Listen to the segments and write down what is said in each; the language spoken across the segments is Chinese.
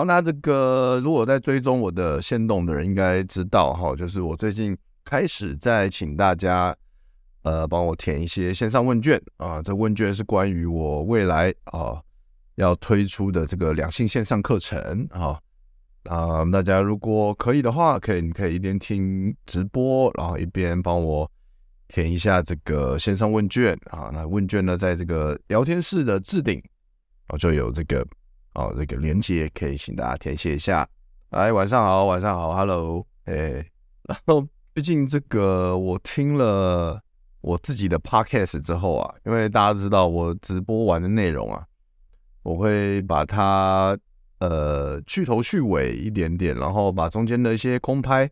好，那这个如果在追踪我的线动的人应该知道哈，就是我最近开始在请大家呃帮我填一些线上问卷啊，这问卷是关于我未来啊要推出的这个两性线上课程啊啊，大家如果可以的话，可以你可以一边听直播，然后一边帮我填一下这个线上问卷啊。那问卷呢，在这个聊天室的置顶啊就有这个。哦，这个连接可以请大家填写一下。哎，晚上好，晚上好，Hello，哎，然后最近这个我听了我自己的 Podcast 之后啊，因为大家知道我直播完的内容啊，我会把它呃去头去尾一点点，然后把中间的一些空拍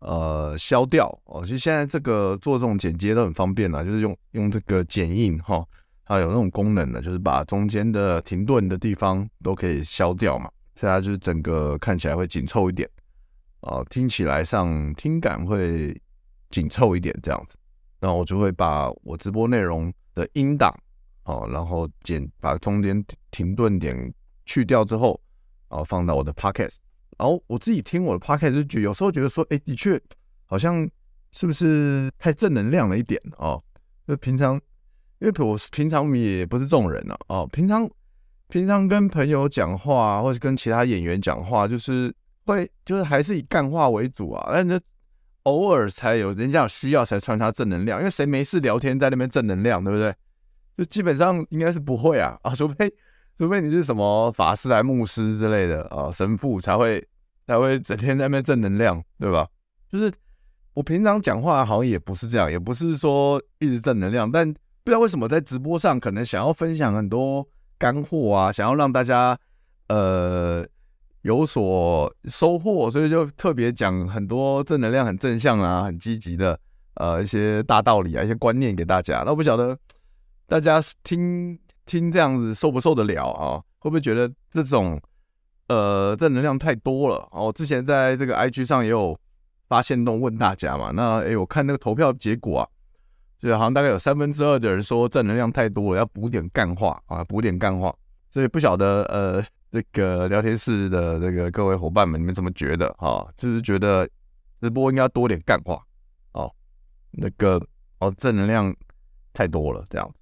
呃消掉。哦，其实现在这个做这种剪接都很方便啦，就是用用这个剪映哈。哦啊有那种功能的，就是把中间的停顿的地方都可以消掉嘛，所以它就是整个看起来会紧凑一点，啊，听起来上听感会紧凑一点这样子。然后我就会把我直播内容的音档，哦，然后剪把中间停顿点去掉之后，然后放到我的 podcast。然后我自己听我的 podcast 就觉有时候觉得说，哎，的确好像是不是太正能量了一点哦？就平常。因为我是平常也不是这种人呢，哦，平常平常跟朋友讲话，或者跟其他演员讲话，就是会就是还是以干话为主啊，但是偶尔才有人家有需要才穿插正能量，因为谁没事聊天在那边正能量，对不对？就基本上应该是不会啊，啊，除非除非你是什么法师来牧师之类的啊，神父才会才会整天在那边正能量，对吧？就是我平常讲话好像也不是这样，也不是说一直正能量，但。不知道为什么在直播上可能想要分享很多干货啊，想要让大家呃有所收获，所以就特别讲很多正能量、很正向啊、很积极的呃一些大道理啊、一些观念给大家。那我不晓得大家听听这样子受不受得了啊？会不会觉得这种呃正能量太多了？哦，之前在这个 IG 上也有发限动问大家嘛。那诶，我看那个投票结果啊。就好像大概有三分之二的人说正能量太多了，要补点干话啊，补点干话。所以不晓得呃，这个聊天室的这个各位伙伴们，你们怎么觉得啊？就是觉得直播应该多点干话哦，那个哦正能量太多了，这样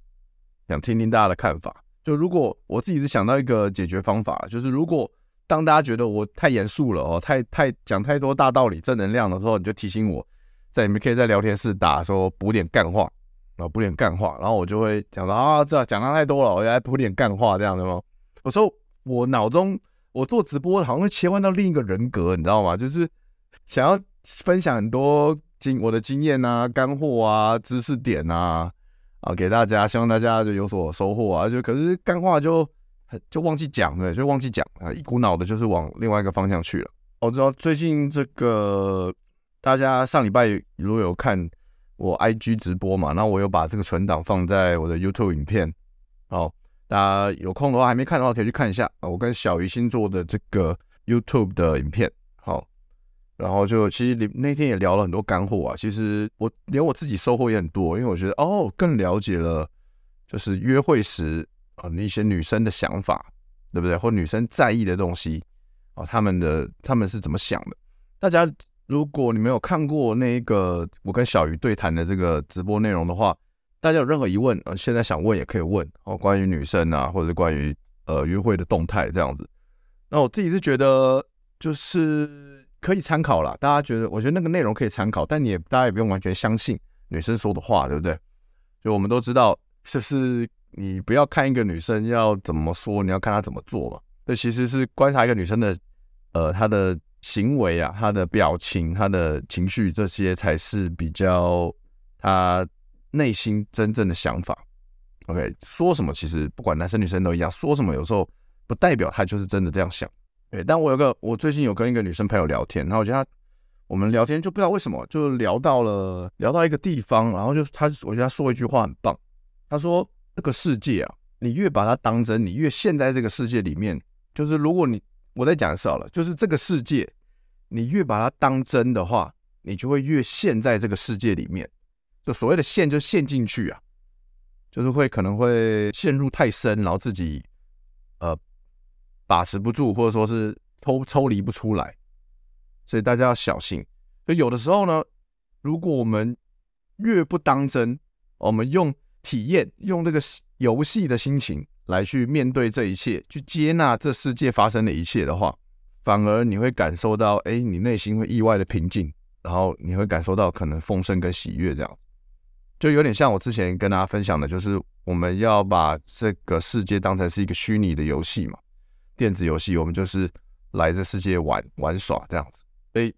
想听听大家的看法。就如果我自己是想到一个解决方法，就是如果当大家觉得我太严肃了哦，太太讲太多大道理、正能量的时候，你就提醒我。在你们可以在聊天室打说补点干话啊，补点干话，然后我就会讲到啊，这讲的太多了，我来补点干话这样的吗？有时候我脑中我做直播好像会切换到另一个人格，你知道吗？就是想要分享很多经我的经验啊、干货啊、知识点啊啊给大家，希望大家就有所收获啊。就可是干话就很就忘记讲了，就忘记讲啊，一股脑的就是往另外一个方向去了。我知道最近这个。大家上礼拜如果有看我 IG 直播嘛，那我有把这个存档放在我的 YouTube 影片，好，大家有空的话还没看的话可以去看一下啊，我跟小鱼星座的这个 YouTube 的影片，好，然后就其实你那天也聊了很多干货啊，其实我连我自己收获也很多，因为我觉得哦，更了解了就是约会时啊那些女生的想法，对不对？或女生在意的东西啊，他们的他们是怎么想的？大家。如果你没有看过那一个我跟小鱼对谈的这个直播内容的话，大家有任何疑问，呃，现在想问也可以问哦，关于女生啊，或者关于呃约会的动态这样子。那我自己是觉得就是可以参考啦。大家觉得，我觉得那个内容可以参考，但你也大家也不用完全相信女生说的话，对不对？就我们都知道，就是你不要看一个女生要怎么说，你要看她怎么做嘛。这其实是观察一个女生的，呃，她的行为啊，他的表情，他的情绪，这些才是比较他内心真正的想法。OK，说什么其实不管男生女生都一样，说什么有时候不代表他就是真的这样想。对，但我有个，我最近有跟一个女生朋友聊天，然后我觉得她，我们聊天就不知道为什么就聊到了聊到一个地方，然后就她，我觉得她说一句话很棒，她说这个世界啊，你越把它当真，你越陷在这个世界里面。就是如果你我在讲的少了，就是这个世界，你越把它当真的话，你就会越陷在这个世界里面。就所谓的陷，就陷进去啊，就是会可能会陷入太深，然后自己呃把持不住，或者说是抽抽离不出来。所以大家要小心。就有的时候呢，如果我们越不当真，我们用体验，用这个游戏的心情。来去面对这一切，去接纳这世界发生的一切的话，反而你会感受到，哎，你内心会意外的平静，然后你会感受到可能丰盛跟喜悦，这样就有点像我之前跟大家分享的，就是我们要把这个世界当成是一个虚拟的游戏嘛，电子游戏，我们就是来这世界玩玩耍这样子。所以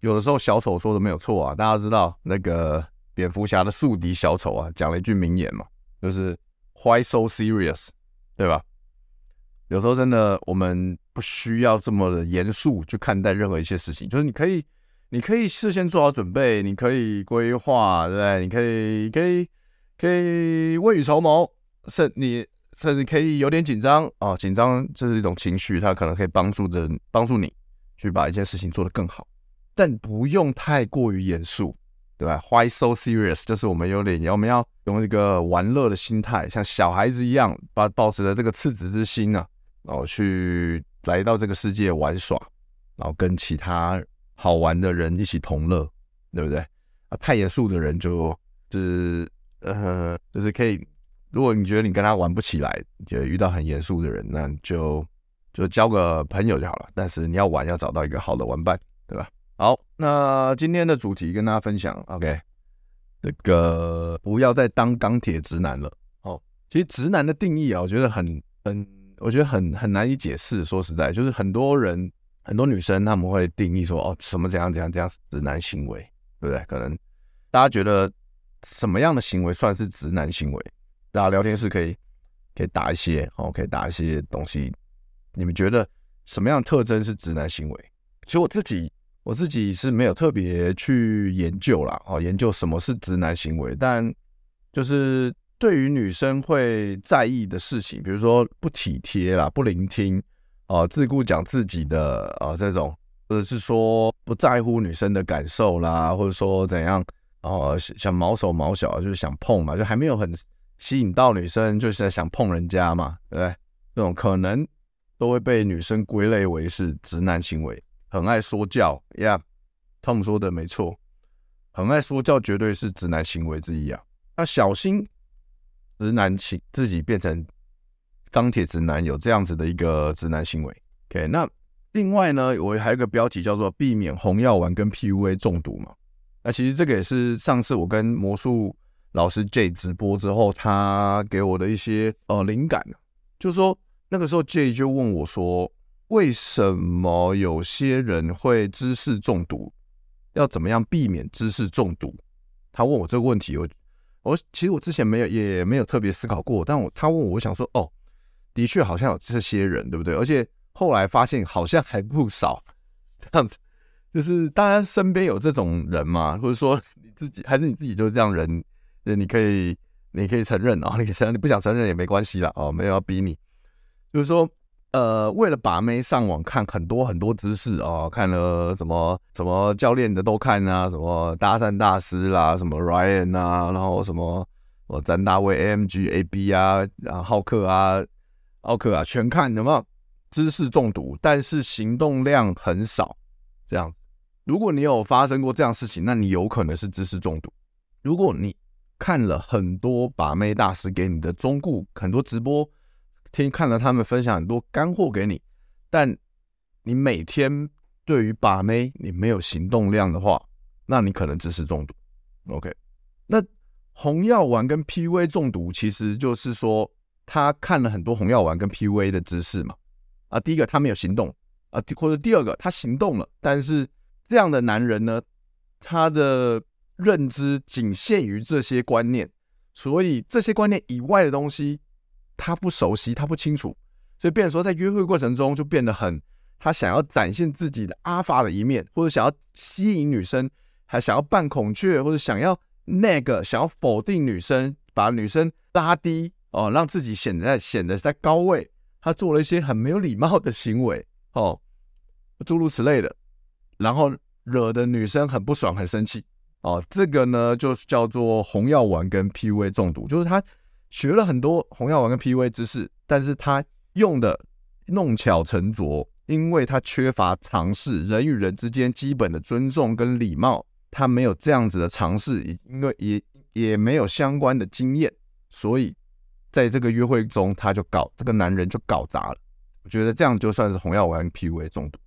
有的时候小丑说的没有错啊，大家知道那个蝙蝠侠的宿敌小丑啊，讲了一句名言嘛，就是。Why so serious？对吧？有时候真的，我们不需要这么的严肃去看待任何一些事情。就是你可以，你可以事先做好准备，你可以规划，对不对？你可以，可以，可以未雨绸缪，甚你甚至可以有点紧张啊。紧张这是一种情绪，它可能可以帮助着帮助你去把一件事情做得更好，但不用太过于严肃。对吧？Why so serious？就是我们有点，我们要用一个玩乐的心态，像小孩子一样，把保持着这个赤子之心啊，然后去来到这个世界玩耍，然后跟其他好玩的人一起同乐，对不对？啊，太严肃的人就，就是呃，就是可以，如果你觉得你跟他玩不起来，就遇到很严肃的人，那就就交个朋友就好了。但是你要玩，要找到一个好的玩伴，对吧？好，那今天的主题跟大家分享，OK，这个不要再当钢铁直男了。哦，其实直男的定义啊，我觉得很很，我觉得很很难以解释。说实在，就是很多人很多女生他们会定义说，哦，什么怎样怎样怎样直男行为，对不对？可能大家觉得什么样的行为算是直男行为？大家聊天室可以可以打一些，哦，可以打一些东西。你们觉得什么样的特征是直男行为？其实我自己。我自己是没有特别去研究啦，哦，研究什么是直男行为，但就是对于女生会在意的事情，比如说不体贴啦、不聆听，哦，自顾讲自己的啊这种，或者是说不在乎女生的感受啦，或者说怎样，哦，想毛手毛脚，就是想碰嘛，就还没有很吸引到女生，就是想碰人家嘛，对不对？这种可能都会被女生归类为是直男行为。很爱说教呀，汤姆说的没错，很爱说教绝对是直男行为之一啊。那小心直男行自己变成钢铁直男，有这样子的一个直男行为。OK，那另外呢，我还有个标题叫做避免红药丸跟 PUA 中毒嘛。那其实这个也是上次我跟魔术老师 J 直播之后，他给我的一些呃灵感，就是说那个时候 J 就问我说。为什么有些人会知识中毒？要怎么样避免知识中毒？他问我这个问题，我我其实我之前没有也没有特别思考过，但我他问我，我想说，哦，的确好像有这些人，对不对？而且后来发现好像还不少，这样子，就是大家身边有这种人嘛，或者说你自己还是你自己就是这样人，你可以你可以承认啊，你可以承认，你不想承认也没关系啦，哦，没有要逼你，就是说。呃，为了把妹上网看很多很多知识哦，看了什么什么教练的都看啊，什么搭讪大师啦，什么 Ryan 啊，然后什么我詹大卫 AMG AB 啊，然后浩克啊，奥克啊，全看有没有？知识中毒，但是行动量很少，这样。如果你有发生过这样事情，那你有可能是知识中毒。如果你看了很多把妹大师给你的忠告，很多直播。听看了他们分享很多干货给你，但你每天对于把妹你没有行动量的话，那你可能只是中毒。OK，那红药丸跟 PUA 中毒其实就是说他看了很多红药丸跟 PUA 的知识嘛。啊，第一个他没有行动啊，或者第二个他行动了，但是这样的男人呢，他的认知仅限于这些观念，所以这些观念以外的东西他不熟悉，他不清楚，所以变成说在约会过程中就变得很，他想要展现自己的阿法的一面，或者想要吸引女生，还想要扮孔雀，或者想要那个想要否定女生，把女生拉低哦，让自己显得显得在高位。他做了一些很没有礼貌的行为，哦，诸如此类的，然后惹得女生很不爽、很生气，哦，这个呢就是叫做红药丸跟 PUA 中毒，就是他学了很多红药丸跟 PUA 知识，但是他用的弄巧成拙，因为他缺乏尝试人与人之间基本的尊重跟礼貌，他没有这样子的尝试，因为也也没有相关的经验，所以。在这个约会中，他就搞这个男人就搞砸了。我觉得这样就算是红药丸 PUA 中毒。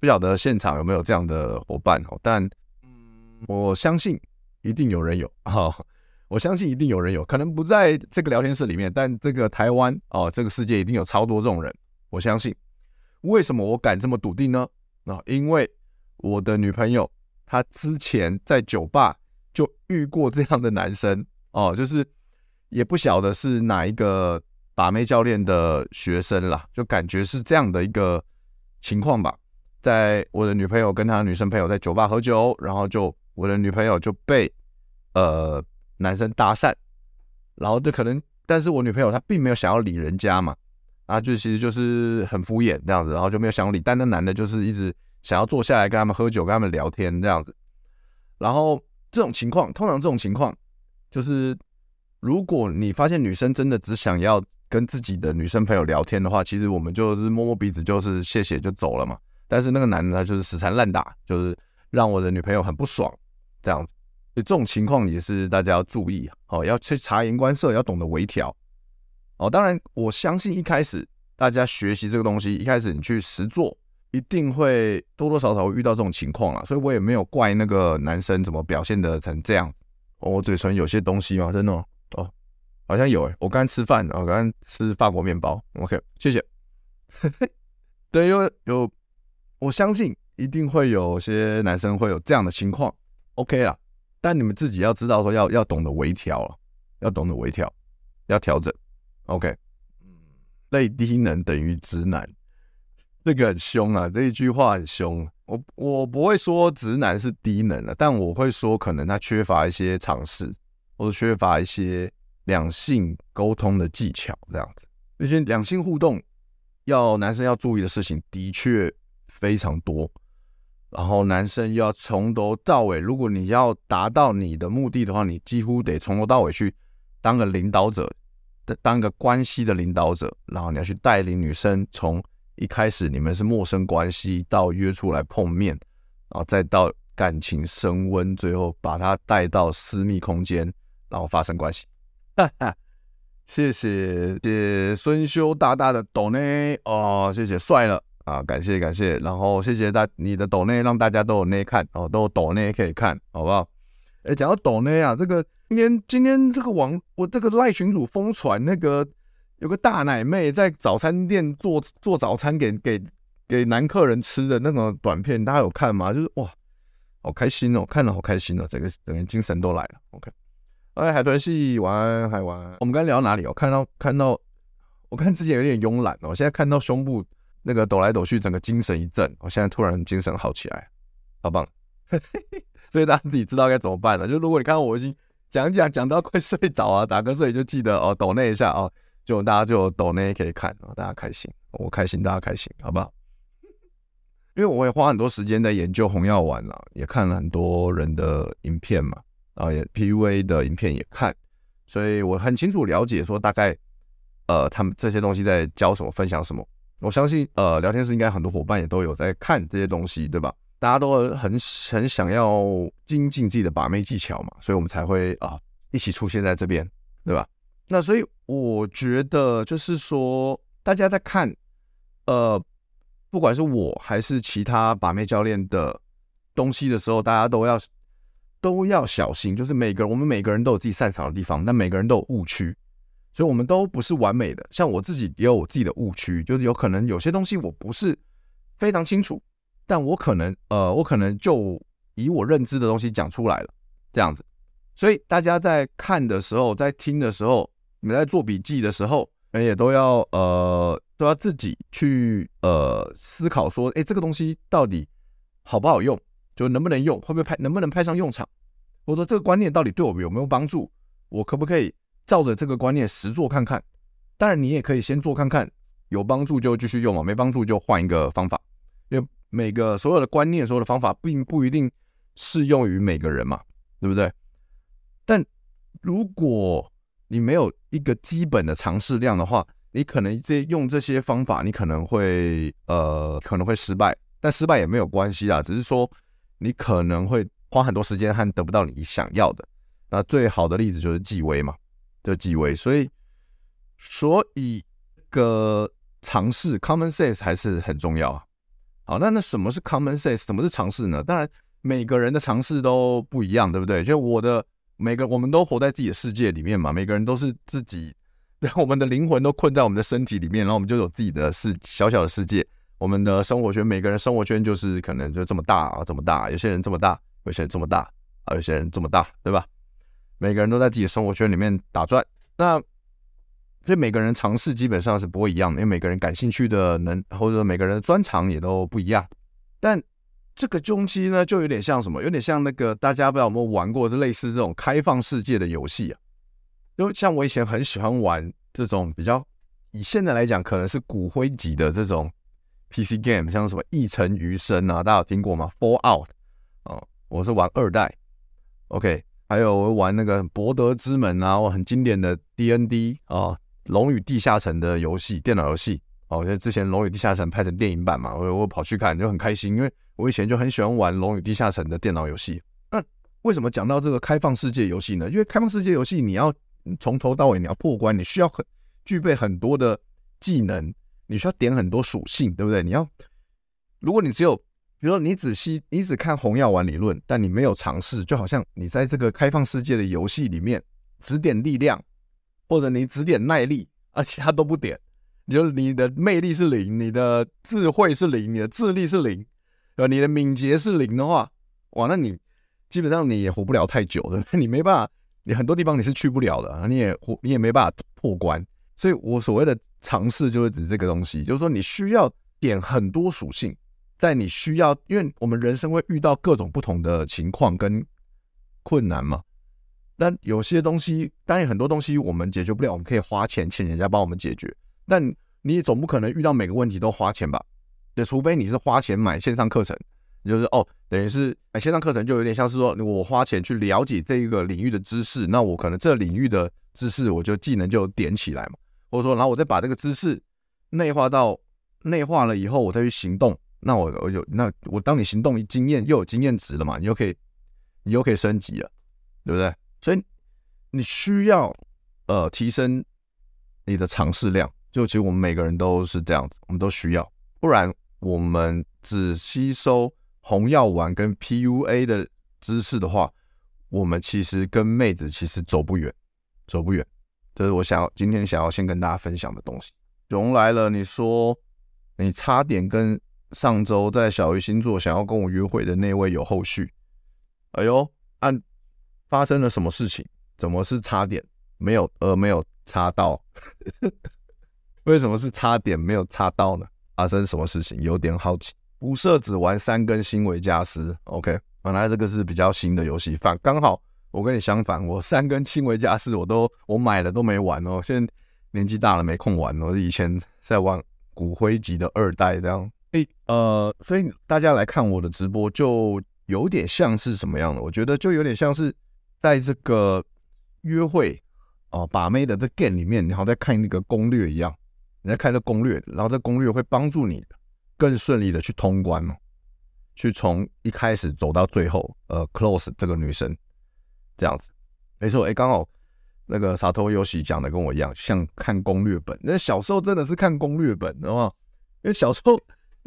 不晓得现场有没有这样的伙伴哦？但我相信一定有人有哈。我相信一定有人有，可能不在这个聊天室里面，但这个台湾哦，这个世界一定有超多这种人。我相信，为什么我敢这么笃定呢？啊，因为我的女朋友她之前在酒吧就遇过这样的男生哦，就是。也不晓得是哪一个把妹教练的学生啦，就感觉是这样的一个情况吧。在我的女朋友跟她女生朋友在酒吧喝酒，然后就我的女朋友就被呃男生搭讪，然后就可能，但是我女朋友她并没有想要理人家嘛，啊，就其实就是很敷衍这样子，然后就没有想要理，但那男的就是一直想要坐下来跟他们喝酒，跟他们聊天这样子。然后这种情况，通常这种情况就是。如果你发现女生真的只想要跟自己的女生朋友聊天的话，其实我们就是摸摸鼻子，就是谢谢就走了嘛。但是那个男的他就是死缠烂打，就是让我的女朋友很不爽，这样子。这种情况也是大家要注意哦，要去察言观色，要懂得微调哦。当然，我相信一开始大家学习这个东西，一开始你去实做，一定会多多少少会遇到这种情况啊。所以我也没有怪那个男生怎么表现的成这样。哦，我嘴唇有些东西吗？真的？哦，好像有诶，我刚刚吃饭，我刚刚吃法国面包。OK，谢谢。对，因为有，我相信一定会有些男生会有这样的情况。OK 啊，但你们自己要知道说要要懂得微调，要懂得微调，要调整。OK，嗯，类低能等于直男，这个很凶啊，这一句话很凶。我我不会说直男是低能的，但我会说可能他缺乏一些尝试。或者缺乏一些两性沟通的技巧，这样子，那些两性互动要男生要注意的事情的确非常多。然后男生要从头到尾，如果你要达到你的目的的话，你几乎得从头到尾去当个领导者，当个关系的领导者。然后你要去带领女生，从一开始你们是陌生关系，到约出来碰面，然后再到感情升温，最后把她带到私密空间。然后发生关系，哈 哈，谢谢谢孙修大大的抖内哦，谢谢帅了啊，感谢感谢，然后谢谢大你的抖内，让大家都有内看哦，都有抖内可以看，好不好？哎，讲到抖内啊，这个今天今天这个网我这个赖群主疯传那个有个大奶妹在早餐店做做早餐给给给男客人吃的那种短片，大家有看吗？就是哇，好开心哦，看了好开心哦，整个整个精神都来了，OK。哎，海豚系晚安，海晚安。我们刚才聊哪里？哦看到看到，我看之前有点慵懒哦，现在看到胸部那个抖来抖去，整个精神一振。我现在突然精神好起来，好棒！所以大家自己知道该怎么办了。就如果你看到我已经讲讲讲到快睡着啊，打瞌睡，就记得哦，抖那一下哦，就大家就有抖内可以看哦，大家开心，我开心，大家开心，好不好？因为我会花很多时间在研究红药丸了，也看了很多人的影片嘛。啊，也 PUA 的影片也看，所以我很清楚了解说大概，呃，他们这些东西在教什么，分享什么。我相信，呃，聊天室应该很多伙伴也都有在看这些东西，对吧？大家都很很想要精进自己的把妹技巧嘛，所以我们才会啊一起出现在这边，对吧？那所以我觉得就是说，大家在看，呃，不管是我还是其他把妹教练的东西的时候，大家都要都要小心。就是每个人，我们每个人都有自己擅长的地方，但每个人都有误区，所以我们都不是完美的。像我自己也有我自己的误区，就是有可能有些东西我不是非常清楚，但我可能呃，我可能就以我认知的东西讲出来了，这样子。所以大家在看的时候，在听的时候，你们在做笔记的时候，也都要呃。都要自己去呃思考说，哎，这个东西到底好不好用，就能不能用，会不会派，能不能派上用场？或者说这个观念到底对我们有没有帮助？我可不可以照着这个观念实做看看？当然，你也可以先做看看，有帮助就继续用嘛，没帮助就换一个方法。因为每个所有的观念、所有的方法，并不一定适用于每个人嘛，对不对？但如果你没有一个基本的尝试量的话，你可能这用这些方法，你可能会呃可能会失败，但失败也没有关系啦，只是说你可能会花很多时间和得不到你想要的。那最好的例子就是纪威嘛，就纪威，所以所以个尝试 common sense 还是很重要啊。好，那那什么是 common sense？什么是尝试呢？当然每个人的尝试都不一样，对不对？就我的每个我们都活在自己的世界里面嘛，每个人都是自己。我们的灵魂都困在我们的身体里面，然后我们就有自己的世小小的世界。我们的生活圈，每个人生活圈就是可能就这么大啊，这么大。有些人这么大，有些人这么大啊，有些人这么大，对吧？每个人都在自己的生活圈里面打转。那所以每个人尝试基本上是不会一样的，因为每个人感兴趣的能或者每个人的专长也都不一样。但这个中期呢，就有点像什么？有点像那个大家不知道有没有玩过，就类似这种开放世界的游戏啊。就像我以前很喜欢玩这种比较，以现在来讲可能是骨灰级的这种 PC game，像什么《一尘余生》啊，大家有听过吗？Fallout 哦，我是玩二代，OK，还有我玩那个《博德之门》啊，我很经典的 DND 啊，《龙与地下城》的游戏，电脑游戏哦，就之前《龙与地下城》拍成电影版嘛，我我跑去看就很开心，因为我以前就很喜欢玩《龙与地下城》的电脑游戏。那为什么讲到这个开放世界游戏呢？因为开放世界游戏你要从头到尾你要破关，你需要很具备很多的技能，你需要点很多属性，对不对？你要，如果你只有，比如说你仔细，你只看红药丸理论，但你没有尝试，就好像你在这个开放世界的游戏里面只点力量，或者你只点耐力，而其他都不点，你就你的魅力是零，你的智慧是零，你的智力是零，对吧？你的敏捷是零的话，哇，那你基本上你也活不了太久的，你没办法。你很多地方你是去不了的，你也你也没办法破关，所以我所谓的尝试就是指这个东西，就是说你需要点很多属性，在你需要，因为我们人生会遇到各种不同的情况跟困难嘛，但有些东西，当然很多东西我们解决不了，我们可以花钱请人家帮我们解决，但你也总不可能遇到每个问题都花钱吧？对，除非你是花钱买线上课程。就是哦，等于是买线上课程就有点像是说，我花钱去了解这一个领域的知识，那我可能这领域的知识我就技能就点起来嘛，或者说，然后我再把这个知识内化到内化了以后，我再去行动，那我我就那我当你行动经验又有经验值了嘛，你又可以你又可以升级了，对不对？所以你需要呃提升你的尝试量，就其实我们每个人都是这样子，我们都需要，不然我们只吸收。红药丸跟 PUA 的知识的话，我们其实跟妹子其实走不远，走不远。这是我想要今天想要先跟大家分享的东西。荣来了，你说你差点跟上周在小鱼星座想要跟我约会的那位有后续。哎呦，按发生了什么事情？怎么是差点没有呃没有插到？为什么是差点没有插到呢？发生什么事情？有点好奇。无色只玩三根新维加斯，OK，本来这个是比较新的游戏，反刚好我跟你相反，我三根新维加斯我都我买了都没玩哦，现在年纪大了没空玩哦，以前在玩骨灰级的二代这样，诶，呃，所以大家来看我的直播就有点像是什么样的？我觉得就有点像是在这个约会哦把妹的这 game 里面，你好像在看那个攻略一样，你在看这攻略，然后这攻略会帮助你。更顺利的去通关嘛，去从一开始走到最后，呃，close 这个女生这样子，没错，哎，刚好那个沙头游戏讲的跟我一样，像看攻略本。那小时候真的是看攻略本，知道吗？因为小时候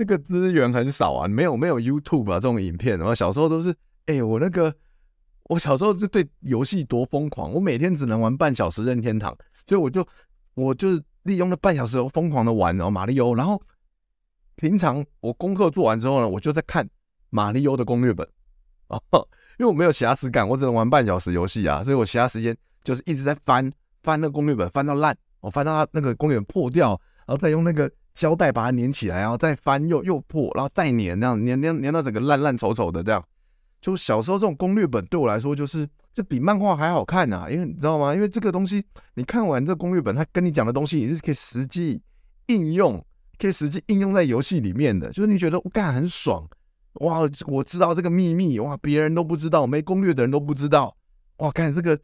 那个资源很少啊，没有没有 YouTube 啊这种影片。然后小时候都是，哎、我那个我小时候就对游戏多疯狂，我每天只能玩半小时任天堂，所以我就我就是利用了半小时疯狂的玩哦马里欧。然后平常我功课做完之后呢，我就在看马里欧的攻略本啊，因为我没有瑕疵感，我只能玩半小时游戏啊，所以我其他时间就是一直在翻翻那个攻略本，翻到烂，我翻到它那个攻略本破掉，然后再用那个。胶带把它粘起来，然后再翻又又破，然后再粘，那样粘粘粘到整个烂烂丑丑的这样。就小时候这种攻略本对我来说，就是就比漫画还好看呐、啊，因为你知道吗？因为这个东西你看完这攻略本，它跟你讲的东西也是可以实际应用，可以实际应用在游戏里面的。就是你觉得我干很爽哇，我知道这个秘密哇，别人都不知道，没攻略的人都不知道哇，看这个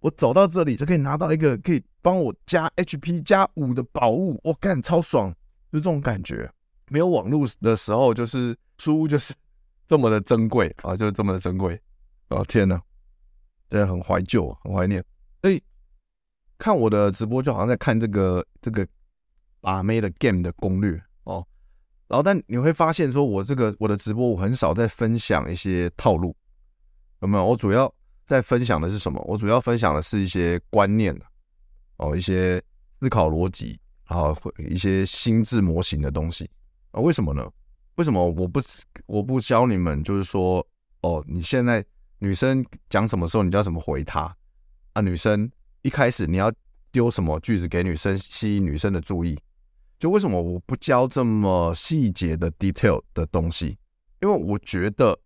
我走到这里就可以拿到一个可以帮我加 HP 加五的宝物，我干超爽。就这种感觉，没有网络的时候，就是书就是 这么的珍贵啊，就是这么的珍贵。哦天哪，真的很怀旧，很怀念。所以看我的直播就好像在看这个这个把妹的 game 的攻略哦。然后但你会发现，说我这个我的直播我很少在分享一些套路，有没有？我主要在分享的是什么？我主要分享的是一些观念哦，一些思考逻辑。啊会一些心智模型的东西啊？为什么呢？为什么我不我不教你们？就是说，哦，你现在女生讲什么时候，你就要怎么回她啊？女生一开始你要丢什么句子给女生，吸引女生的注意？就为什么我不教这么细节的 detail 的东西？因为我觉得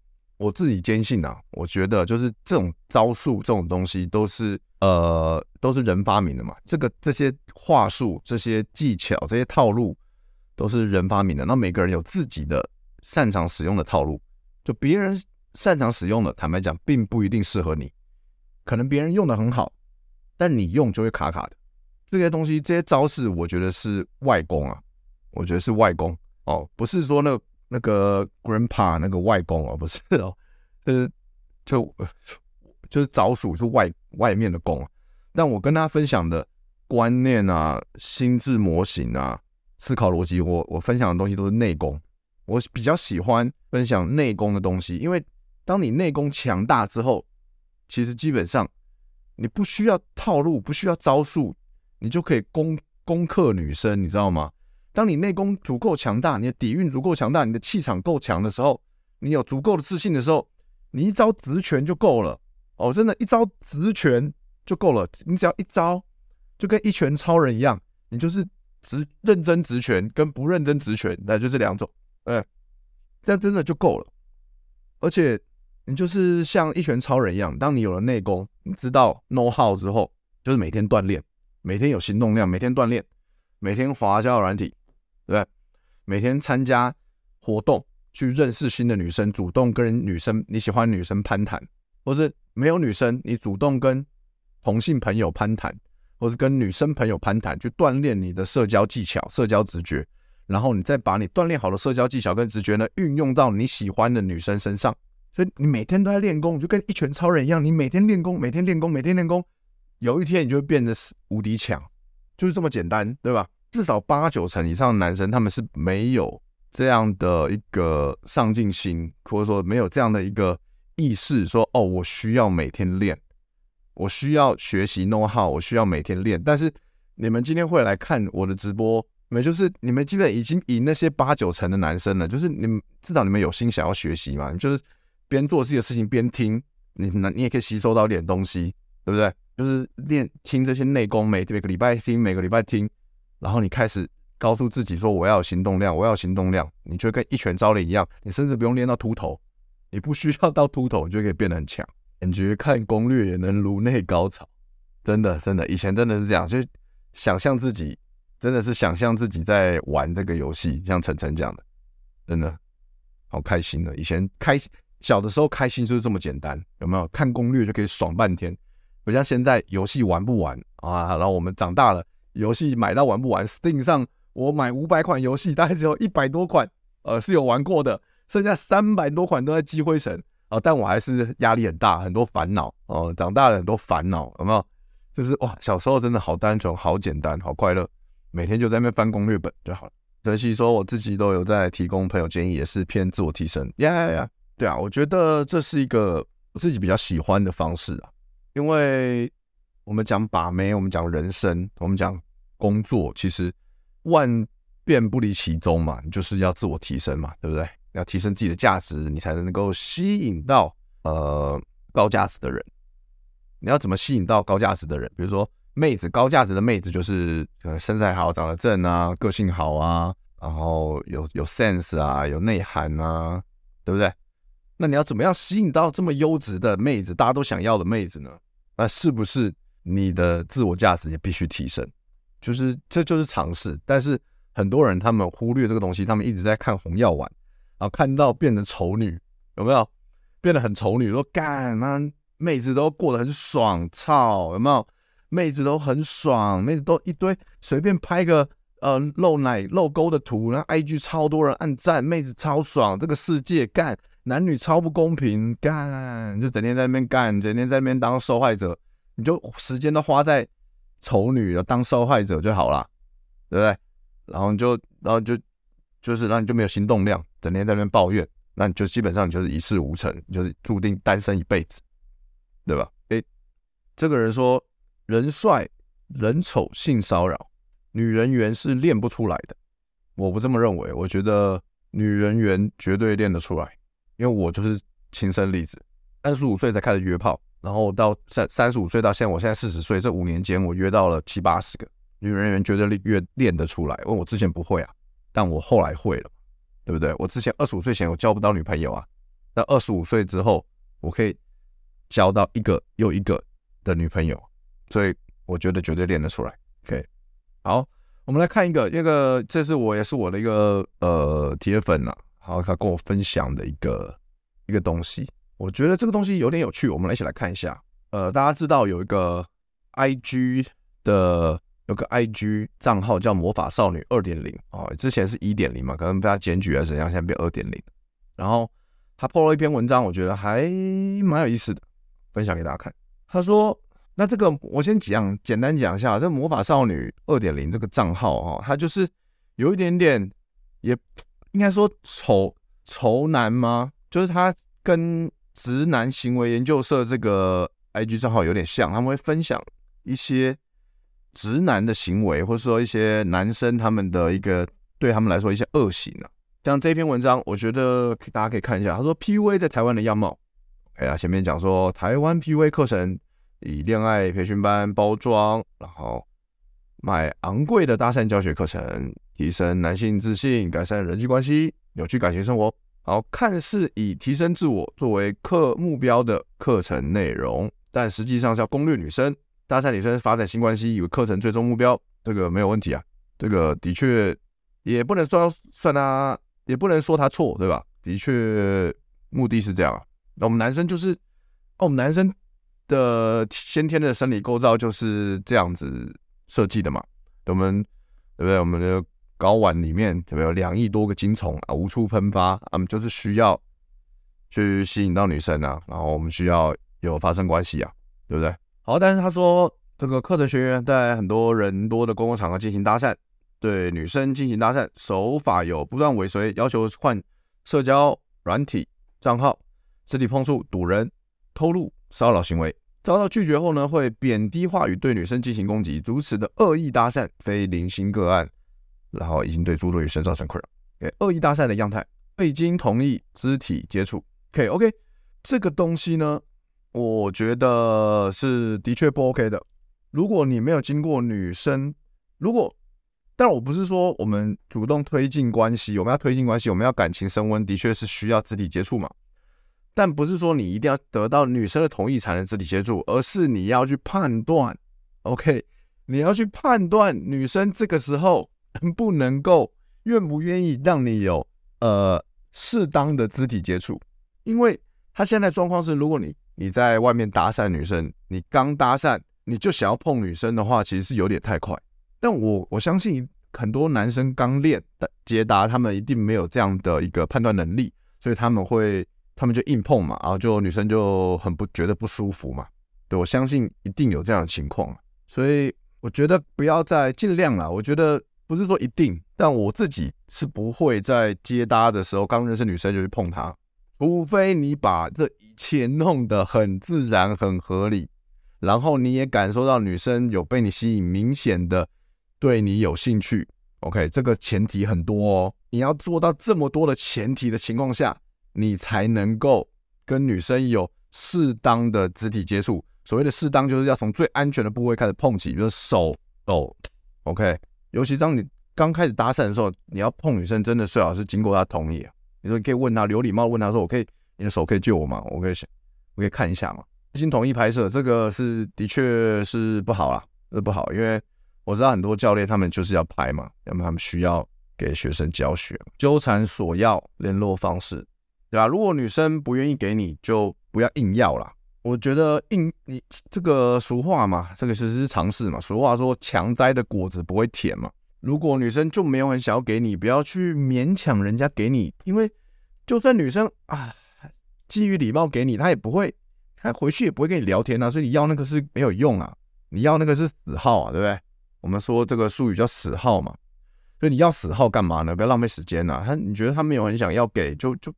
我自己坚信啊，我觉得就是这种招数这种东西都是。呃，都是人发明的嘛。这个这些话术、这些技巧、这些套路，都是人发明的。那每个人有自己的擅长使用的套路，就别人擅长使用的，坦白讲，并不一定适合你。可能别人用的很好，但你用就会卡卡的。这些东西、这些招式，我觉得是外功啊，我觉得是外功哦，不是说那个那个 grandpa 那个外公哦，不是哦，呃，就。就是招数是外外面的功，但我跟大家分享的观念啊、心智模型啊、思考逻辑，我我分享的东西都是内功。我比较喜欢分享内功的东西，因为当你内功强大之后，其实基本上你不需要套路，不需要招数，你就可以攻攻克女生，你知道吗？当你内功足够强大，你的底蕴足够强大，你的气场够强的时候，你有足够的自信的时候，你一招直拳就够了。哦，真的，一招直拳就够了。你只要一招，就跟一拳超人一样，你就是直认真直拳跟不认真直拳，那就这两种，哎，这样真的就够了。而且你就是像一拳超人一样，当你有了内功，你知道 know how 之后，就是每天锻炼，每天有行动量，每天锻炼，每天滑交软体，对？每天参加活动，去认识新的女生，主动跟女生你喜欢女生攀谈，或是。没有女生，你主动跟同性朋友攀谈，或是跟女生朋友攀谈，去锻炼你的社交技巧、社交直觉，然后你再把你锻炼好的社交技巧跟直觉呢，运用到你喜欢的女生身上。所以你每天都在练功，就跟一拳超人一样，你每天练功，每天练功，每天练功，有一天你就会变得无敌强，就是这么简单，对吧？至少八九成以上的男生，他们是没有这样的一个上进心，或者说没有这样的一个。意识说：“哦，我需要每天练，我需要学习 know how，我需要每天练。但是你们今天会来看我的直播，你们就是你们基本已经赢那些八九成的男生了。就是你们至少你们有心想要学习嘛，就是边做自己的事情边听，你你也可以吸收到点东西，对不对？就是练听这些内功，每每个礼拜听，每个礼拜听，然后你开始告诉自己说我要有行动量，我要有行动量，你就跟一拳超人一样，你甚至不用练到秃头。”你不需要到秃头，你就可以变得很强。感觉看攻略也能颅内高潮，真的真的，以前真的是这样，就想象自己真的是想象自己在玩这个游戏，像晨晨这样的，真的好开心的。以前开小的时候开心就是这么简单，有没有？看攻略就可以爽半天，不像现在游戏玩不完啊。然后我们长大了，游戏买到玩不完，Steam 上我买五百款游戏，大概只有一百多款，呃，是有玩过的。剩下三百多款都在积灰尘啊，但我还是压力很大，很多烦恼哦。长大了很多烦恼，有没有？就是哇，小时候真的好单纯，好简单，好快乐，每天就在那边翻攻略本就好了。尤其说我自己都有在提供朋友建议，也是偏自我提升。呀呀呀，对啊，我觉得这是一个我自己比较喜欢的方式啊，因为我们讲把妹，我们讲人生，我们讲工作，其实万变不离其宗嘛，你就是要自我提升嘛，对不对？要提升自己的价值，你才能够吸引到呃高价值的人。你要怎么吸引到高价值的人？比如说妹子，高价值的妹子就是可能身材好、长得正啊、个性好啊，然后有有 sense 啊、有内涵啊，对不对？那你要怎么样吸引到这么优质的妹子，大家都想要的妹子呢？那是不是你的自我价值也必须提升？就是这就是常识。但是很多人他们忽略这个东西，他们一直在看红药丸，然后看到变成丑女，有没有？变得很丑女，说干嘛？妹子都过得很爽，操，有没有？妹子都很爽，妹子都一堆，随便拍个呃露奶露沟的图，然后 IG 超多人按赞，妹子超爽。这个世界干男女超不公平，干就整天在那边干，整天在那边当受害者，你就时间都花在丑女的当受害者就好了，对不对？然后你就然后就就是然后你就没有行动量，整天在那边抱怨，那你就基本上你就是一事无成，就是注定单身一辈子。对吧？诶，这个人说，人帅人丑性骚扰，女人缘是练不出来的。我不这么认为，我觉得女人缘绝对练得出来，因为我就是亲身例子。三十五岁才开始约炮，然后到三三十五岁到现在，我现在四十岁，这五年间我约到了七八十个，女人缘绝对越练得出来。因为我之前不会啊，但我后来会了，对不对？我之前二十五岁前我交不到女朋友啊，那二十五岁之后我可以。交到一个又一个的女朋友，所以我觉得绝对练得出来。OK，好，我们来看一个，那个这是我也是我的一个呃铁粉呐，好，他跟我分享的一个一个东西，我觉得这个东西有点有趣，我们来一起来看一下。呃，大家知道有一个 IG 的有个 IG 账号叫魔法少女二点零哦，之前是一点零嘛，可能被他检举还是怎样，现在变二点零。然后他 po 了一篇文章，我觉得还蛮有意思的。分享给大家看。他说：“那这个我先讲，简单讲一下，这魔法少女二点零这个账号哦，它就是有一点点，也应该说丑丑男吗？就是他跟直男行为研究社这个 IG 账号有点像，他们会分享一些直男的行为，或者说一些男生他们的一个对他们来说一些恶行啊。像这篇文章，我觉得大家可以看一下。他说 PUA 在台湾的样貌。”哎呀，前面讲说台湾 PUA 课程以恋爱培训班包装，然后卖昂贵的搭讪教学课程，提升男性自信，改善人际关系，扭曲感情生活。好，看似以提升自我作为课目标的课程内容，但实际上是要攻略女生、搭讪女生、发展新关系，以为课程最终目标，这个没有问题啊。这个的确也不能说算他，也不能说他错，对吧？的确，目的是这样啊。那我们男生就是，哦，我们男生的先天的生理构造就是这样子设计的嘛。我们对不对？我们的睾丸里面有没有两亿多个精虫啊？无处喷发，我们就是需要去吸引到女生啊，然后我们需要有发生关系啊，对不对？好，但是他说这个课程学员在很多人多的公共场合进行搭讪，对女生进行搭讪，手法有不断尾随，要求换社交软体账号。肢体碰触、堵人、偷录、骚扰行为，遭到拒绝后呢，会贬低话语对女生进行攻击，如此的恶意搭讪非零星个案，然后已经对诸多女生造成困扰。给恶意搭讪的样态，未经同意肢体接触。OK OK，这个东西呢，我觉得是的确不 OK 的。如果你没有经过女生，如果，但我不是说我们主动推进关系，我们要推进关系，我们要感情升温，的确是需要肢体接触嘛。但不是说你一定要得到女生的同意才能肢体接触，而是你要去判断，OK，你要去判断女生这个时候能 不能够愿不愿意让你有呃适当的肢体接触，因为他现在状况是，如果你你在外面搭讪女生，你刚搭讪你就想要碰女生的话，其实是有点太快。但我我相信很多男生刚练的接搭，他们一定没有这样的一个判断能力，所以他们会。他们就硬碰嘛，然后就女生就很不觉得不舒服嘛。对，我相信一定有这样的情况，所以我觉得不要再尽量了。我觉得不是说一定，但我自己是不会在接搭的时候刚认识女生就去碰她，除非你把这一切弄得很自然、很合理，然后你也感受到女生有被你吸引，明显的对你有兴趣。OK，这个前提很多哦，你要做到这么多的前提的情况下，你才能够跟女生有适当的肢体接触。所谓的适当，就是要从最安全的部位开始碰起，比如手、手。OK，尤其当你刚开始搭讪的时候，你要碰女生，真的最好是经过她同意啊。你说你可以问她，有礼貌问她说：“我可以，你的手可以借我吗？我可以，我可以看一下吗？”不经同意拍摄，这个是的确是不好啦，是不好，因为。我知道很多教练他们就是要拍嘛，要么他们需要给学生教学，纠缠索要联络方式，对吧？如果女生不愿意给你，就不要硬要啦。我觉得硬你这个俗话嘛，这个其实是常识嘛。俗话说强摘的果子不会甜嘛。如果女生就没有很想要给你，不要去勉强人家给你，因为就算女生啊基于礼貌给你，她也不会，她回去也不会跟你聊天啊。所以你要那个是没有用啊，你要那个是死耗啊，对不对？我们说这个术语叫死耗嘛，所以你要死耗干嘛呢？不要浪费时间呐。他你觉得他没有很想要给，就就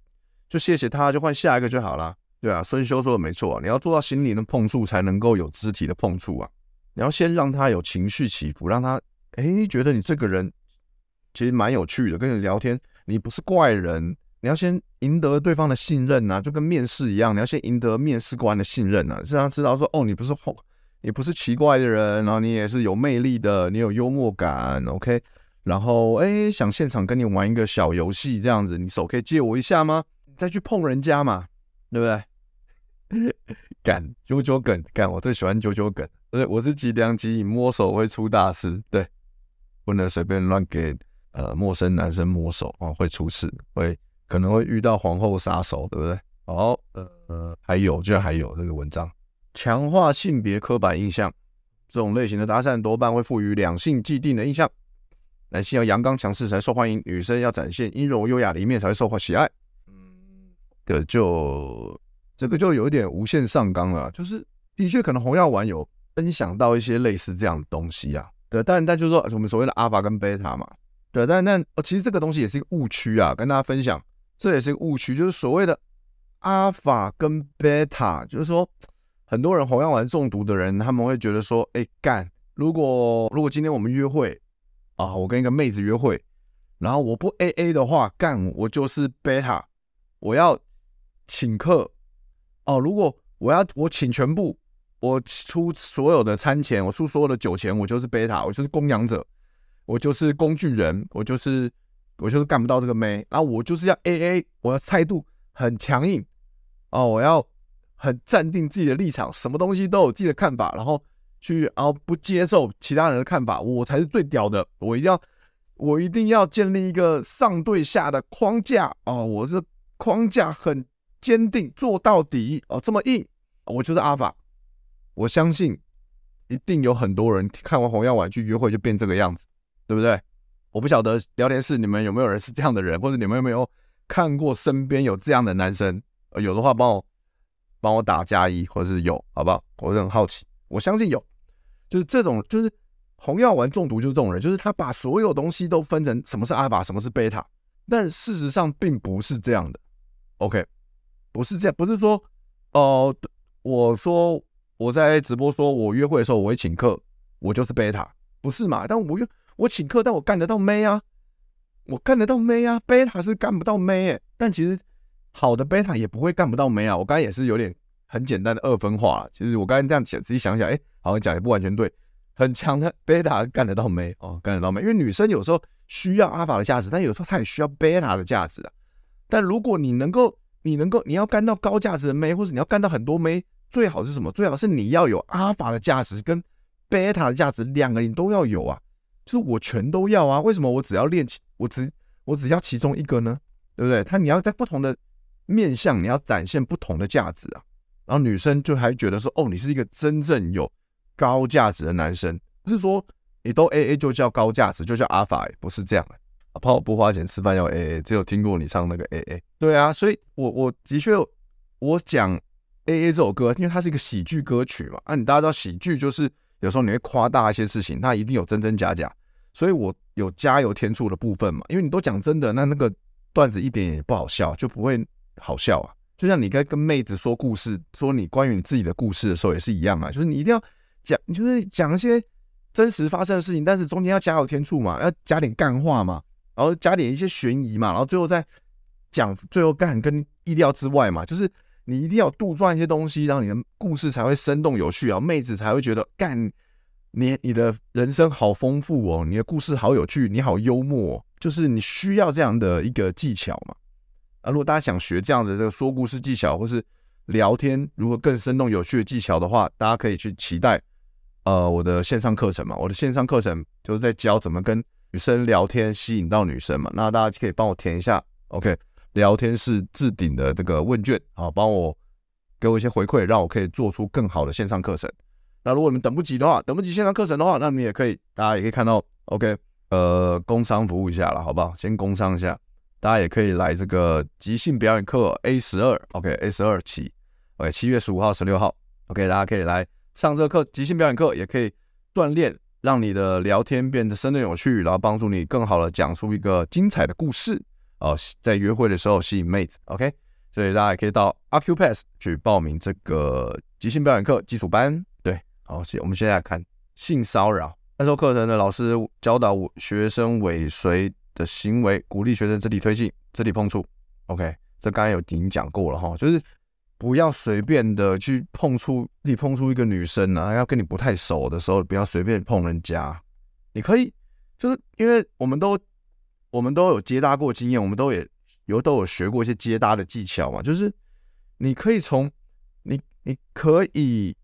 就谢谢他，就换下一个就好了，对啊。孙修说的没错啊，你要做到心灵的碰触，才能够有肢体的碰触啊。你要先让他有情绪起伏，让他诶觉得你这个人其实蛮有趣的，跟你聊天，你不是怪人。你要先赢得对方的信任呐，就跟面试一样，你要先赢得面试官的信任呐，让他知道说哦，你不是后。你不是奇怪的人，然后你也是有魅力的，你有幽默感，OK。然后哎，想现场跟你玩一个小游戏，这样子，你手可以借我一下吗？再去碰人家嘛，对不对？干九九梗，干我最喜欢九九梗。对，我是吉良吉影，摸手会出大事。对，不能随便乱给呃陌生男生摸手啊，会出事，会可能会遇到皇后杀手，对不对？好，呃，还有，居然还有这个文章。强化性别刻板印象，这种类型的搭讪多半会赋予两性既定的印象：男性要阳刚强势才受欢迎，女生要展现阴柔优雅的一面才会受喜爱。嗯，这就这个就有一点无限上纲了。就是的确可能红药丸有分享到一些类似这样的东西啊。对，但但就是说我们所谓的阿法跟贝塔嘛。对，但但哦，其实这个东西也是一个误区啊，跟大家分享，这也是一个误区，就是所谓的阿法跟贝塔，就是说。很多人红药丸中毒的人，他们会觉得说：“哎，干！如果如果今天我们约会啊，我跟一个妹子约会，然后我不 AA 的话，干我就是贝塔，我要请客哦。如果我要我请全部，我出所有的餐钱，我出所有的酒钱，我就是贝塔，我就是供养者，我就是工具人，我就是我就是干不到这个妹，然后我就是要 AA，我要态度很强硬哦，我要。”很站定自己的立场，什么东西都有自己的看法，然后去，然后不接受其他人的看法，我才是最屌的。我一定要，我一定要建立一个上对下的框架哦，我这框架很坚定，做到底哦，这么硬，我就是阿法。我相信一定有很多人看完红药丸去约会就变这个样子，对不对？我不晓得聊天室你们有没有人是这样的人，或者你们有没有看过身边有这样的男生？有的话帮我。帮我打加一，或者是有，好不好？我是很好奇，我相信有，就是这种，就是红药丸中毒，就是这种人，就是他把所有东西都分成什么是阿法，什么是贝塔，但事实上并不是这样的。OK，不是这样，不是说，哦、我说我在直播说我约会的时候我会请客，我就是贝塔，不是嘛？但我约我请客，但我干得到妹啊，我干得到妹啊，贝塔是干不到妹诶，但其实。好的贝塔也不会干不到妹啊！我刚才也是有点很简单的二分化。其实我刚才这样想，仔细想想，哎，好像讲也不完全对。很强的贝塔干得到妹哦，干得到妹。因为女生有时候需要阿法的价值，但有时候她也需要贝塔的价值啊。但如果你能够，你能够，你要干到高价值的妹，或者你要干到很多妹，最好是什么？最好是你要有阿法的价值跟贝塔的价值，两个你都要有啊。就是我全都要啊。为什么我只要练其，我只我只要其中一个呢？对不对？他你要在不同的。面向你要展现不同的价值啊，然后女生就还觉得说，哦，你是一个真正有高价值的男生，不是说你都 AA 就叫高价值，就叫阿法，不是这样的。啊，泡不花钱吃饭要 AA，只有听过你唱那个 AA。对啊，所以我我的确我讲 AA 这首歌，因为它是一个喜剧歌曲嘛，啊，你大家知道喜剧就是有时候你会夸大一些事情，它一定有真真假假，所以我有加油添醋的部分嘛，因为你都讲真的，那那个段子一点也不好笑，就不会好笑啊。就像你该跟妹子说故事，说你关于你自己的故事的时候也是一样嘛，就是你一定要讲，就是讲一些真实发生的事情，但是中间要加油添醋嘛，要加点干话嘛，然后加点一些悬疑嘛，然后最后再讲最后干跟意料之外嘛，就是你一定要杜撰一些东西，让你的故事才会生动有趣啊，妹子才会觉得干。你你的人生好丰富哦，你的故事好有趣，你好幽默哦，就是你需要这样的一个技巧嘛。啊，如果大家想学这样的这个说故事技巧，或是聊天如何更生动有趣的技巧的话，大家可以去期待呃我的线上课程嘛。我的线上课程就是在教怎么跟女生聊天，吸引到女生嘛。那大家可以帮我填一下，OK，聊天室置顶的这个问卷啊，帮我给我一些回馈，让我可以做出更好的线上课程。那如果你们等不及的话，等不及线上课程的话，那你们也可以，大家也可以看到，OK，呃，工商服务一下了，好不好？先工商一下，大家也可以来这个即兴表演课 A 十二，OK，A 十二起，OK，七月十五号、十六号，OK，大家可以来上这个课，即兴表演课也可以锻炼，让你的聊天变得生动有趣，然后帮助你更好的讲出一个精彩的故事，哦，在约会的时候吸引妹子，OK，所以大家也可以到 Acupass 去报名这个即兴表演课基础班。对好，我们现在看性骚扰。那时候课程的老师教导学生尾随的行为，鼓励学生肢体推进、肢体碰触。OK，这刚才有已经讲过了哈，就是不要随便的去碰触，你碰触一个女生啊，要跟你不太熟的时候，不要随便碰人家。你可以，就是因为我们都我们都有接搭过经验，我们都也有都有学过一些接搭的技巧嘛，就是你可以从你你可以。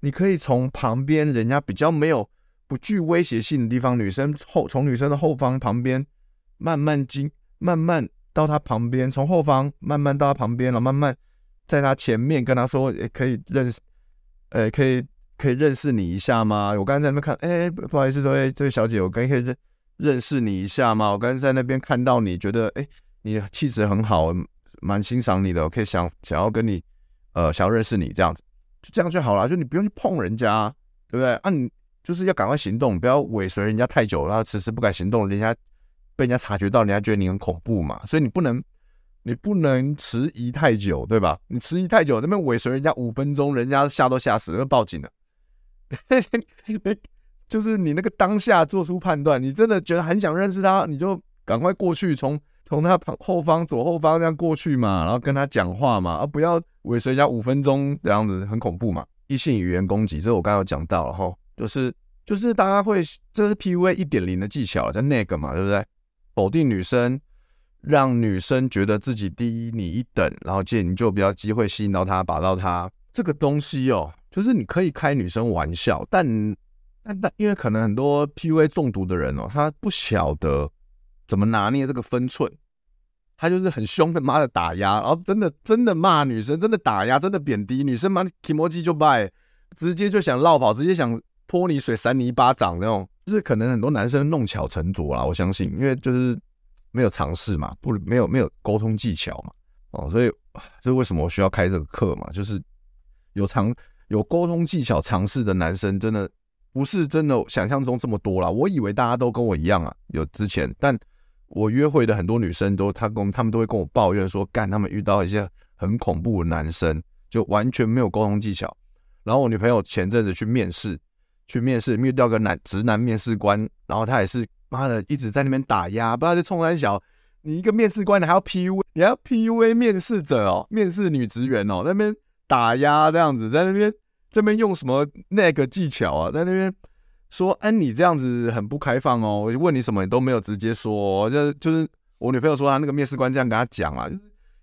你可以从旁边人家比较没有不具威胁性的地方，女生后从女生的后方旁边慢慢进，慢慢到她旁边，从后方慢慢到她旁边了，慢慢在他前面跟他说，也可以认识，呃，可以可以认识你一下吗？我刚才在那边看，哎，不好意思，这位这位小姐，我刚可以认认识你一下吗？我刚才在那边看到你觉得，哎，你气质很好，蛮欣赏你的，我可以想想要跟你，呃，想要认识你这样子。就这样就好了，就你不用去碰人家，对不对？啊，你就是要赶快行动，不要尾随人家太久，然后迟迟不敢行动，人家被人家察觉到，人家觉得你很恐怖嘛。所以你不能，你不能迟疑太久，对吧？你迟疑太久，那边尾随人家五分钟，人家吓都吓死了，报警了。就是你那个当下做出判断，你真的觉得很想认识他，你就赶快过去，从从他旁后方左后方这样过去嘛，然后跟他讲话嘛，而不要。尾随人家五分钟这样子很恐怖嘛？异性语言攻击，这我刚刚有讲到了哈，就是就是大家会，这是 PUA 一点零的技巧，在那个嘛，对不对？否定女生，让女生觉得自己低你一等，然后借你就比较机会吸引到她，把到她。这个东西哦，就是你可以开女生玩笑，但但但因为可能很多 PUA 中毒的人哦，他不晓得怎么拿捏这个分寸。他就是很凶的，妈的打压，然后真的真的骂女生，真的打压，真的贬低女生，妈的気持ち就败，直接就想绕跑，直接想泼你水，扇你一巴掌那种。就是可能很多男生弄巧成拙啦，我相信，因为就是没有尝试嘛，不没有没有沟通技巧嘛，哦，所以这是为什么我需要开这个课嘛，就是有尝有沟通技巧尝试的男生，真的不是真的想象中这么多啦。我以为大家都跟我一样啊，有之前，但。我约会的很多女生都，她跟他们都会跟我抱怨说，干他们遇到一些很恐怖的男生，就完全没有沟通技巧。然后我女朋友前阵子去面试，去面试遇到个男直男面试官，然后他也是妈的一直在那边打压，不知道是冲三小，你一个面试官你还要 PUA，你还要 PUA 面试者哦，面试女职员哦，在那边打压这样子，在那边这边用什么那个技巧啊，在那边。说，哎，你这样子很不开放哦。我问你什么，你都没有直接说。就就是我女朋友说，她那个面试官这样跟她讲啊，就是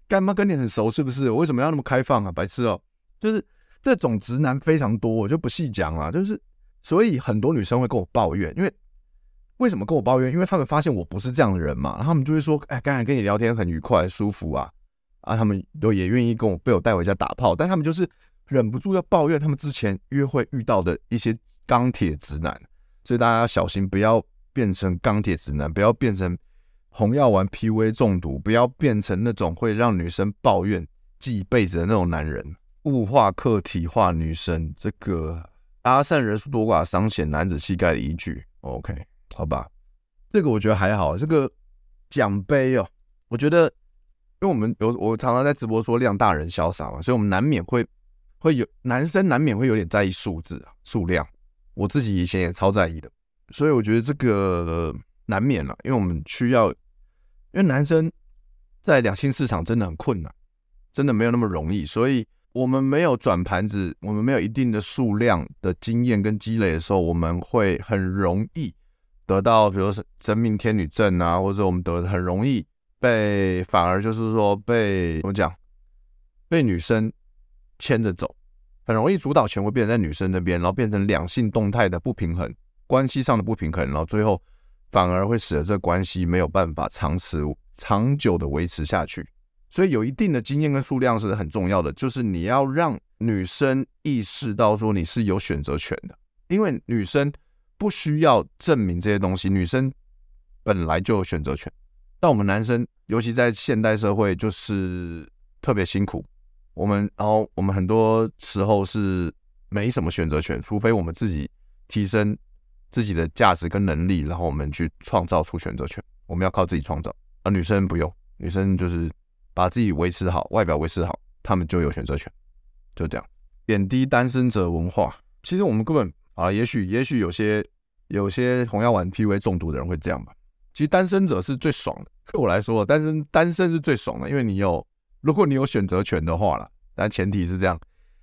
干嘛跟你很熟是不是？我为什么要那么开放啊？白痴哦。就是这种直男非常多，我就不细讲了。就是所以很多女生会跟我抱怨，因为为什么跟我抱怨？因为他们发现我不是这样的人嘛，他们就会说，哎，刚才跟你聊天很愉快、舒服啊，啊，他们都也愿意跟我被我带回家打炮，但他们就是。忍不住要抱怨他们之前约会遇到的一些钢铁直男，所以大家要小心，不要变成钢铁直男，不要变成红药丸 P V 中毒，不要变成那种会让女生抱怨记一辈子的那种男人。物化、客体化女生，这个搭讪人数多寡彰显男子气概的依据。OK，好吧，这个我觉得还好。这个奖杯哦，我觉得，因为我们有我常常在直播说量大人潇洒嘛，所以我们难免会会有男生难免会有点在意数字啊数量。我自己以前也超在意的，所以我觉得这个难免了，因为我们需要，因为男生在两性市场真的很困难，真的没有那么容易，所以我们没有转盘子，我们没有一定的数量的经验跟积累的时候，我们会很容易得到，比如说真命天女症啊，或者我们得很容易被反而就是说被怎么讲，被女生牵着走。很容易主导权会变成在女生那边，然后变成两性动态的不平衡，关系上的不平衡，然后最后反而会使得这关系没有办法长持长久的维持下去。所以有一定的经验跟数量是很重要的，就是你要让女生意识到说你是有选择权的，因为女生不需要证明这些东西，女生本来就有选择权。但我们男生，尤其在现代社会，就是特别辛苦。我们，然后我们很多时候是没什么选择权，除非我们自己提升自己的价值跟能力，然后我们去创造出选择权。我们要靠自己创造，而女生不用，女生就是把自己维持好，外表维持好，她们就有选择权。就这样，贬低单身者文化，其实我们根本啊，也许也许有些有些红药丸 PUA 中毒的人会这样吧。其实单身者是最爽的，对我来说，单身单身是最爽的，因为你有。如果你有选择权的话啦，但前提是这样，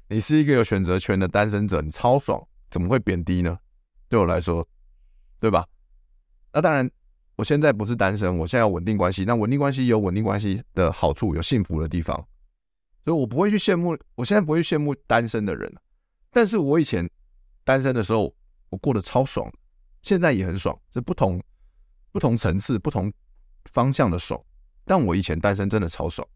你是一个有选择权的单身者，你超爽，怎么会贬低呢？对我来说，对吧？那当然，我现在不是单身，我现在有稳定关系。那稳定关系有稳定关系的好处，有幸福的地方，所以我不会去羡慕，我现在不会去羡慕单身的人。但是我以前单身的时候，我过得超爽，现在也很爽，是不同不同层次、不同方向的爽。但我以前单身真的超爽。